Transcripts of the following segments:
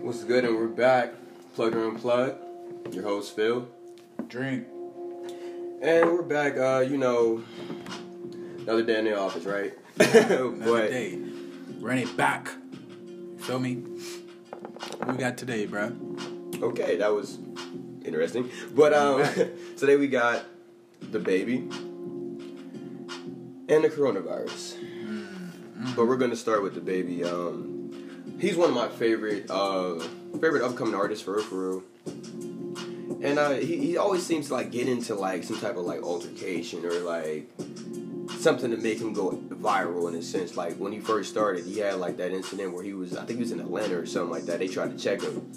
What's good? And we're back. Plug or unplug. Your host Phil, Drink. and we're back. Uh, you know, another day in the office, right? Another but day. Run it back. Feel me? What we got today, bro? okay, that was interesting. But um, today we got DaBaby and the coronavirus. But we're gonna start with DaBaby. Um, he's one of my favorite uh favorite upcoming artists for real, for real. And uh, he he always seems to like get into like some type of like altercation or like something to make him go viral in a sense. Like when he first started, he had like that incident where he was I think he was in Atlanta or something like that. They tried to check him,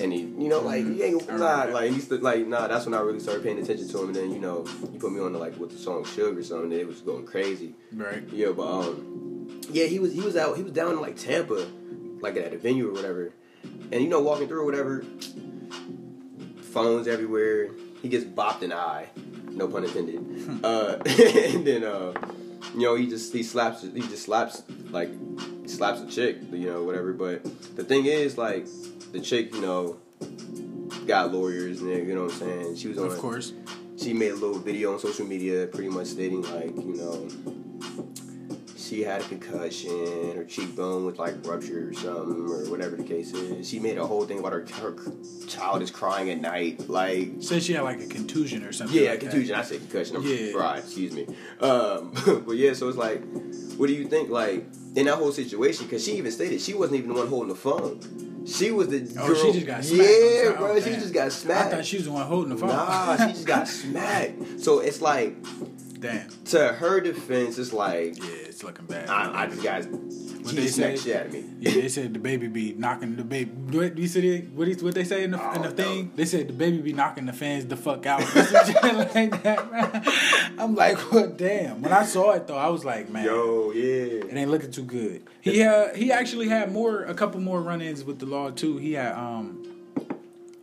and he you know like he ain't nah like he used like nah. That's when I really started paying attention to him. And then you know you put me on to like with the song Sugar or something. And it was going crazy. Right. Yeah, but um, yeah, he was he was out he was down in like Tampa, like at a venue or whatever, and you know walking through or whatever, phones everywhere. He gets bopped in the eye, no pun intended. uh, and then uh, you know he just he slaps he just slaps like slaps a chick, you know whatever. But the thing is like the chick, you know. Got lawyers and you know what I'm saying. She was on Of course. she made a little video on social media pretty much stating like you know she had a concussion her cheekbone was like ruptured or something or whatever the case is she made a whole thing about her, her child is crying at night like Said she had like a contusion or something. yeah like that. contusion i said concussion i'm Yeah. right excuse me um, but yeah so it's like what do you think like in that whole situation because she even stated she wasn't even the one holding the phone she was the Oh, girl she just got smacked. yeah bro Oh, she just got smacked I thought she was the one holding the phone. Nah, she just got smacked. So it's like, Damn. to her defense, it's like, Yeah, it's looking bad. I, I just got, What they said, smacked shit out of me. Yeah, they said DaBaby be knocking the baby. What you said? it- What, what they say in the, I in the don't thing? They said DaBaby be knocking the fans the fuck out. Or some like that. man. I'm like, well, damn. When I saw it though, I was like, man, Yo, yeah. it ain't looking too good. He had he actually had more a couple more run-ins with the law too. He had um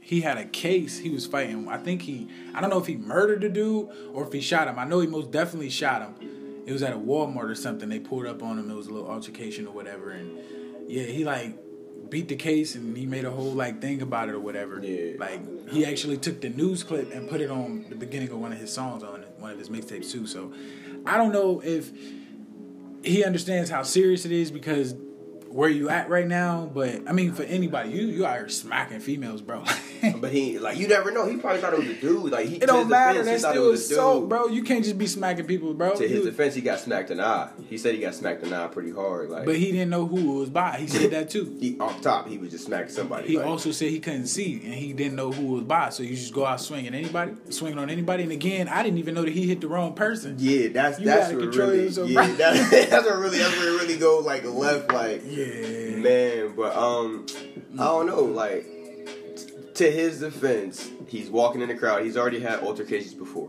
he had a case he was fighting. I think he I don't know if he murdered the dude or if he shot him. I know he most definitely shot him. It was at a Walmart or something. They pulled up on him. It was a little altercation or whatever. And yeah, he like beat the case and he made a whole like thing about it or whatever. Yeah. Like he actually took the news clip and put it on the beginning of one of his songs on one of his mixtapes too. So I don't know if he understands how serious it is because where you at right now. But I mean, for anybody, you you are smacking females, bro. But he, like, you never know. He probably thought it was a dude. Like, he, it don't matter. defense, That's he thought it still was dude. bro. You can't just be smacking people, bro. To his defense, he got smacked in the eye. He said he got smacked in the eye pretty hard. Like, but he didn't know who it was by. He said that too. he, off top, he was just smacking somebody. He like, also said he couldn't see and he didn't know who it was by. So you just go out swinging anybody, swinging on anybody. And again, I didn't even know that he hit the wrong person. Yeah, that's You that's what really, yourself, yeah, bro. that, that's what really that's where it really go like left, like Yeah. man. But um, I don't know, like to his defense, he's walking in the crowd. He's already had altercations before,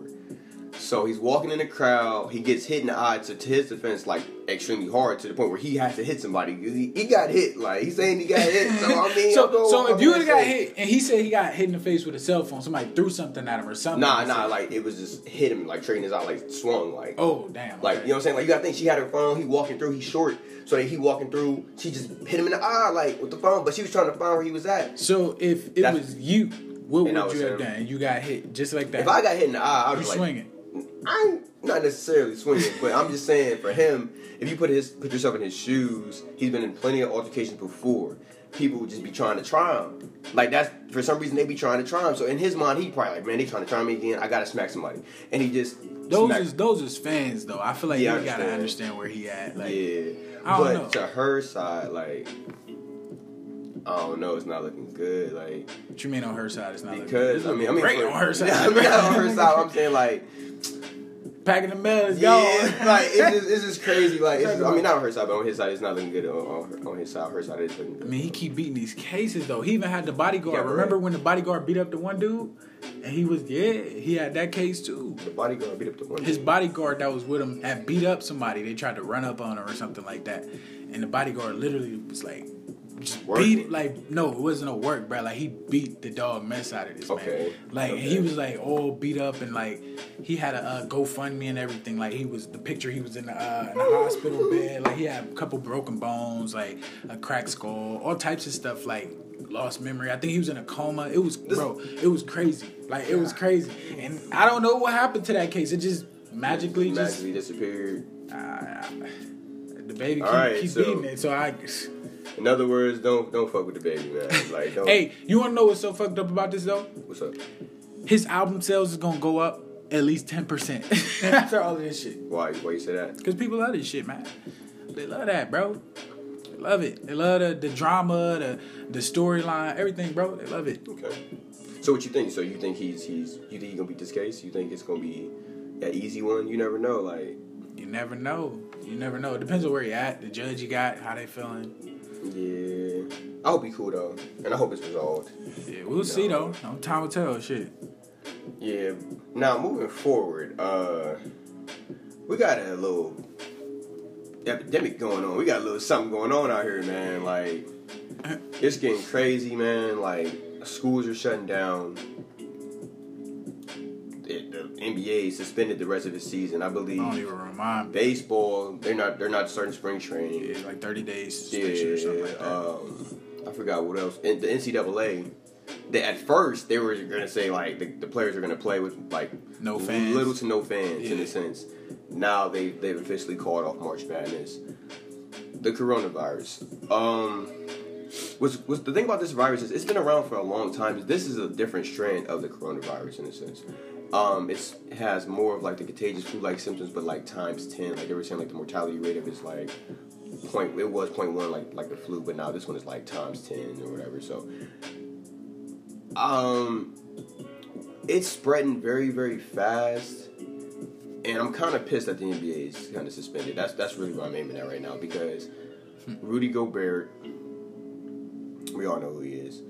so he's walking in the crowd. He gets hit in the eye. To, to his defense, like extremely hard to the point where he has to hit somebody. He, he got hit. Like he's saying he got hit. So I mean, So, so if you would have got hit, and he said he got hit in the face with a cell phone, somebody threw something at him or something. Nah, nah, like it was just hit him, like trading his eye, like swung, like Oh damn! Like, okay. you know what I'm saying? Like, you gotta think she had her phone, he walking through, he's short. So that he walking through, she just hit him in the eye, like, with the phone, but she was trying to find where he was at. So if it That's- was you, what would you have done? You got hit just like that. If I got hit in the eye, I you was like, swinging. I'm not necessarily swinging, but I'm just saying for him, if you put his put yourself in his shoes, he's been in plenty of altercations before. People would just be trying to try him. Like that's for some reason they be trying to try him. So in his mind, he probably like, man, they trying to try me again. I gotta smack somebody, and he just Those smacked- is those is fans though. I feel like Yeah, you gotta understand. where he at. Like, yeah. I don't but know. to her side, like, I don't know, it's not looking good. Like, what you mean on her side? It's not looking because good. I mean, I mean, great on her side. Yeah, I mean, on her side, I'm saying like, Packing the mail is yeah, gone. like it's just, it's just crazy. Like, it's just, I mean, not on her side, but on his side, it's not looking good. On, on, her, on his side, her side is looking I mean, he keep beating these cases though. He even had the bodyguard. Yeah, right. Remember when the bodyguard beat up the one dude? And he was yeah, he had that case too. the bodyguard beat up the one. His bodyguard that was with him had beat up somebody. They tried to run up on him or something like that. And the bodyguard literally was like, just Working. Beat. Like, no, it wasn't a work, bro. Like, he beat the dog mess out of this Okay. man. Like, Okay. he was like all beat up and like, he had a uh, GoFundMe and everything. Like, he was, the picture, he was in the, uh, in the hospital bed. Like, he had a couple broken bones, like a cracked skull, all types of stuff. Like, lost memory. I think he was in a coma. It was bro. It was crazy. Like it was crazy. And I don't know what happened to that case. It just magically just magically disappeared. uh, DaBaby keep, right, keep so- beating it. So I. In other words, don't don't fuck with DaBaby, man. Like, don't. Hey, you want to know what's so fucked up about this though? what's up? His album sales is gonna go up at least ten percent after all of this shit. Why why you say that? Because people love this shit, man. They love that, bro. They love it. They love the, the drama, the the storyline, everything, bro. They love it. Okay. So what you think? So you think he's he's you think he's gonna beat this case? You think it's gonna be an easy one? You never know. Like never know. You never know. It depends on where you at, the judge you got, how they feeling. yeah, I hope he cool though, and I hope it's resolved. Yeah, we'll see though. No time will tell. Shit. Yeah. Now moving forward, uh, we got a little epidemic going on. We got a little something going on out here, man. Like it's getting crazy, man. Like schools are shutting down. NBA suspended the rest of the season. I believe Don't even remind me. baseball. They're not. They're not starting spring training. Yeah, like thirty days Yeah, suspension or something like that. um, I forgot what else. And the NCAA, they, at first they were gonna say like the, the players are gonna play with like No fans. little to no fans in a sense. Now they they've officially called off March Madness. The coronavirus. Um, was was the thing about this virus is it's been around for a long time. This is a different strand of the coronavirus in a sense. Um, it has more of like the contagious flu-like symptoms, but like times ten. Like they were saying, like the mortality rate of it's like point. It was point one, like like the flu, but now this one is like times ten or whatever. So, um, it's spreading very very fast, and I'm kind of pissed that the NBA is kind of suspended. That's that's really where I'm aiming at right now because Rudy Gobert, we all know who he is.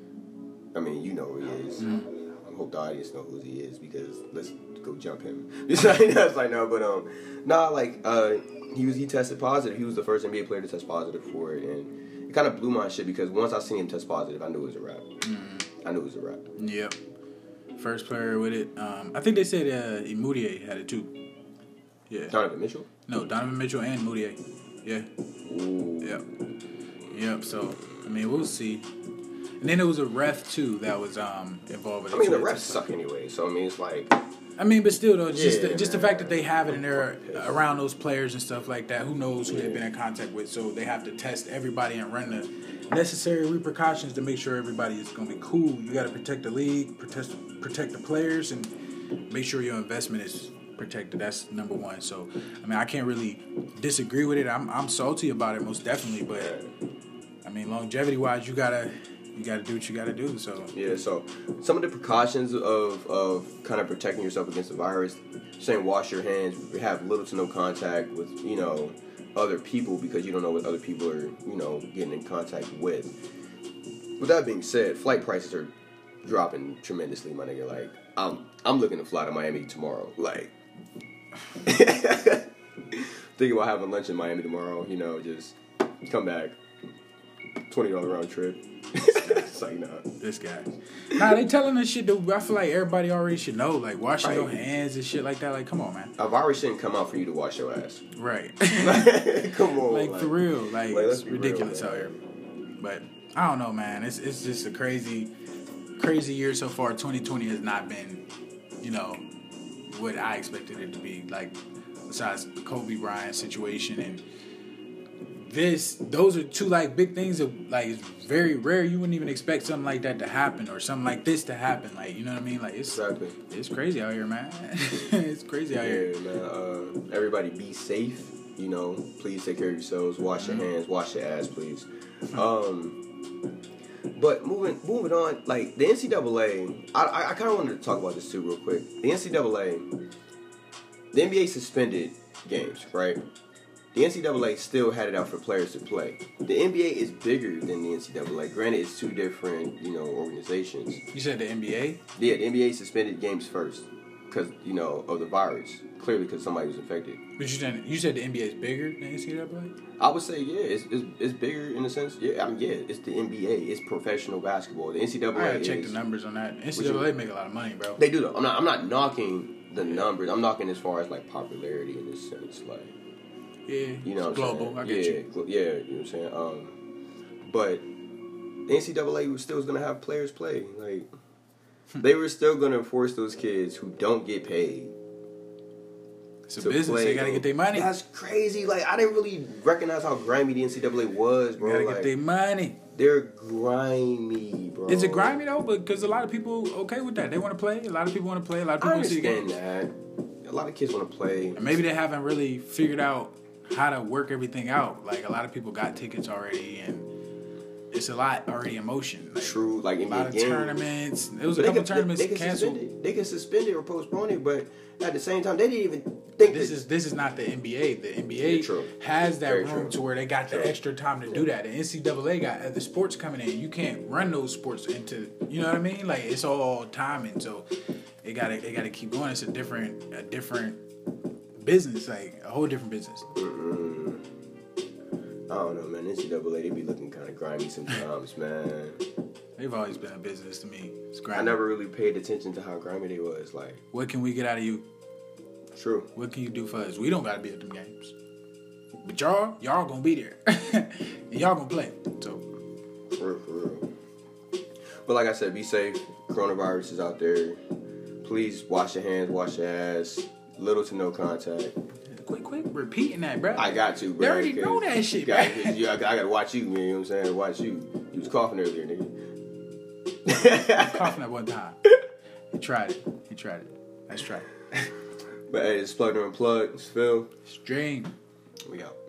I mean, you know who he is. I hope the audience know who he is because let's go jump him. It's like, it's like no, but um, nah, like uh, he was he tested positive. He was the first NBA player to test positive for it, and it kind of blew my shit because once I seen him test positive, I knew it was a wrap. I knew it was a wrap. Yep. First player with it. Um, I think they said uh, Moutier had it too. Yeah. Donovan Mitchell. No, Donovan Mitchell and Moutier. Yeah. Ooh. Yep. Yep. So I mean, we'll see. And then there was a ref too that was um involved with. I mean, the refs suck anyway, so I mean, it's like I mean, but still though, just Yeah, the, just the fact that they have it and they're around those players and stuff like that. Who knows who they've been in contact with? So they have to test everybody and run the necessary repercussions to make sure everybody is going to be cool. You got to protect the league, protect protect the players, and make sure your investment is protected. That's number one. So I mean, I can't really disagree with it. I'm I'm salty about it most definitely, but I mean, longevity wise, you gotta you gotta do what you gotta do. So Yeah, so some of the precautions of, of kind of protecting yourself against the virus, saying wash your hands, have little to no contact with, you know, other people because you don't know what other people are, you know, getting in contact with. With that being said, flight prices are dropping tremendously, my nigga. Like, I'm I'm looking to fly to Miami tomorrow. Like thinking about having lunch in Miami tomorrow, you know, just come back. Twenty dollar round trip. it's like nah. This guy. Nah, they telling us shit that I feel like everybody already should know. Like washing your hands and shit like that. Like, come on, man. A virus shouldn't come out for you to wash your ass. Right. come on. like for real. Like, like, it's real, ridiculous man. out here. But I don't know, man. It's it's just a crazy, crazy year so far. 2020 has not been, you know, what I expected it to be. Like besides the Kobe Bryant situation and this, those are two like big things that like it's very rare. You wouldn't even expect something like that to happen or something like this to happen. Like you know what I mean? Like it's Exactly. it's crazy out here, man. it's crazy out here. Man. Uh, everybody be safe. You know, please take care of yourselves. Wash your hands. Wash your ass, please. Um, but moving moving on, like the NCAA, I I, I kind of wanted to talk about this too, real quick. The NCAA, the NBA suspended games, right? The NCAA still had it out for players to play. The NBA is bigger than the NCAA. Granted, it's two different, you know, organizations. You said the NBA? Yeah, the NBA suspended games first because you know of the virus. Clearly, because somebody was infected. But you said you said the NBA is bigger than NCAA? I would say yeah, it's, it's, it's bigger in a sense. Yeah, I mean yeah, it's the NBA. It's professional basketball. The NCAA I gotta is, check the numbers on that. NCAA make a lot of money, bro. They do though. I'm not. I'm not knocking the numbers. I'm knocking as far as like popularity in this sense. Like yeah, you know, it's what I'm global. I get yeah, you. yeah, you know what I'm saying. Um, but NCAA was still gonna have players play. Like they were still gonna force those kids who don't get paid. It's a business. play, They gotta get their money. That's crazy. Like I didn't really recognize how grimy the NCAA was, bro. gotta like, get their money. they're grimy, bro. Is it grimy though? Because a lot of people okay with that. They want to play. A lot of people want to play. A lot of people see understand games. that. A lot of kids want to play. And maybe they haven't really figured out how to work everything out. Like a lot of people got tickets already, and it's a lot already in motion. Like, True, like A lot of games. tournaments. There was a But couple they can, tournaments they, they can canceled. Suspend it. They can suspend it or postpone it, but at the same time, they didn't even think This that- is this is not the NBA. The NBA true. has that Very room true. to where they got the extra time to do that. The NCAA got the sports coming in. You can't run those sports into you know what I mean? Like it's all timing. So it gotta it gotta keep going. It's a different a different business, like a whole different business. Mm, I don't know, man. NCAA, they be looking kind of grimy sometimes, man. They've always been a business to me. It's I never really paid attention to how grimy they was. Like, What can we get out of you? true. What can you do for us? We don't gotta be at them games. But y'all, y'all gonna be there. and y'all gonna play. So For real, for real. But like I said, be safe. Coronavirus is out there. Please wash your hands, wash your ass. Little to no contact. quick, quick, repeating that, bro. I got you, bro. They already know that shit, gotta- you- I, I gotta watch you, man. You know what I'm saying? Watch you. You was coughing earlier, nigga. coughing at one time. He tried it. He tried it. Let's try it. but hey, it's plugged and unplugged. It's Phil. Stream. We out.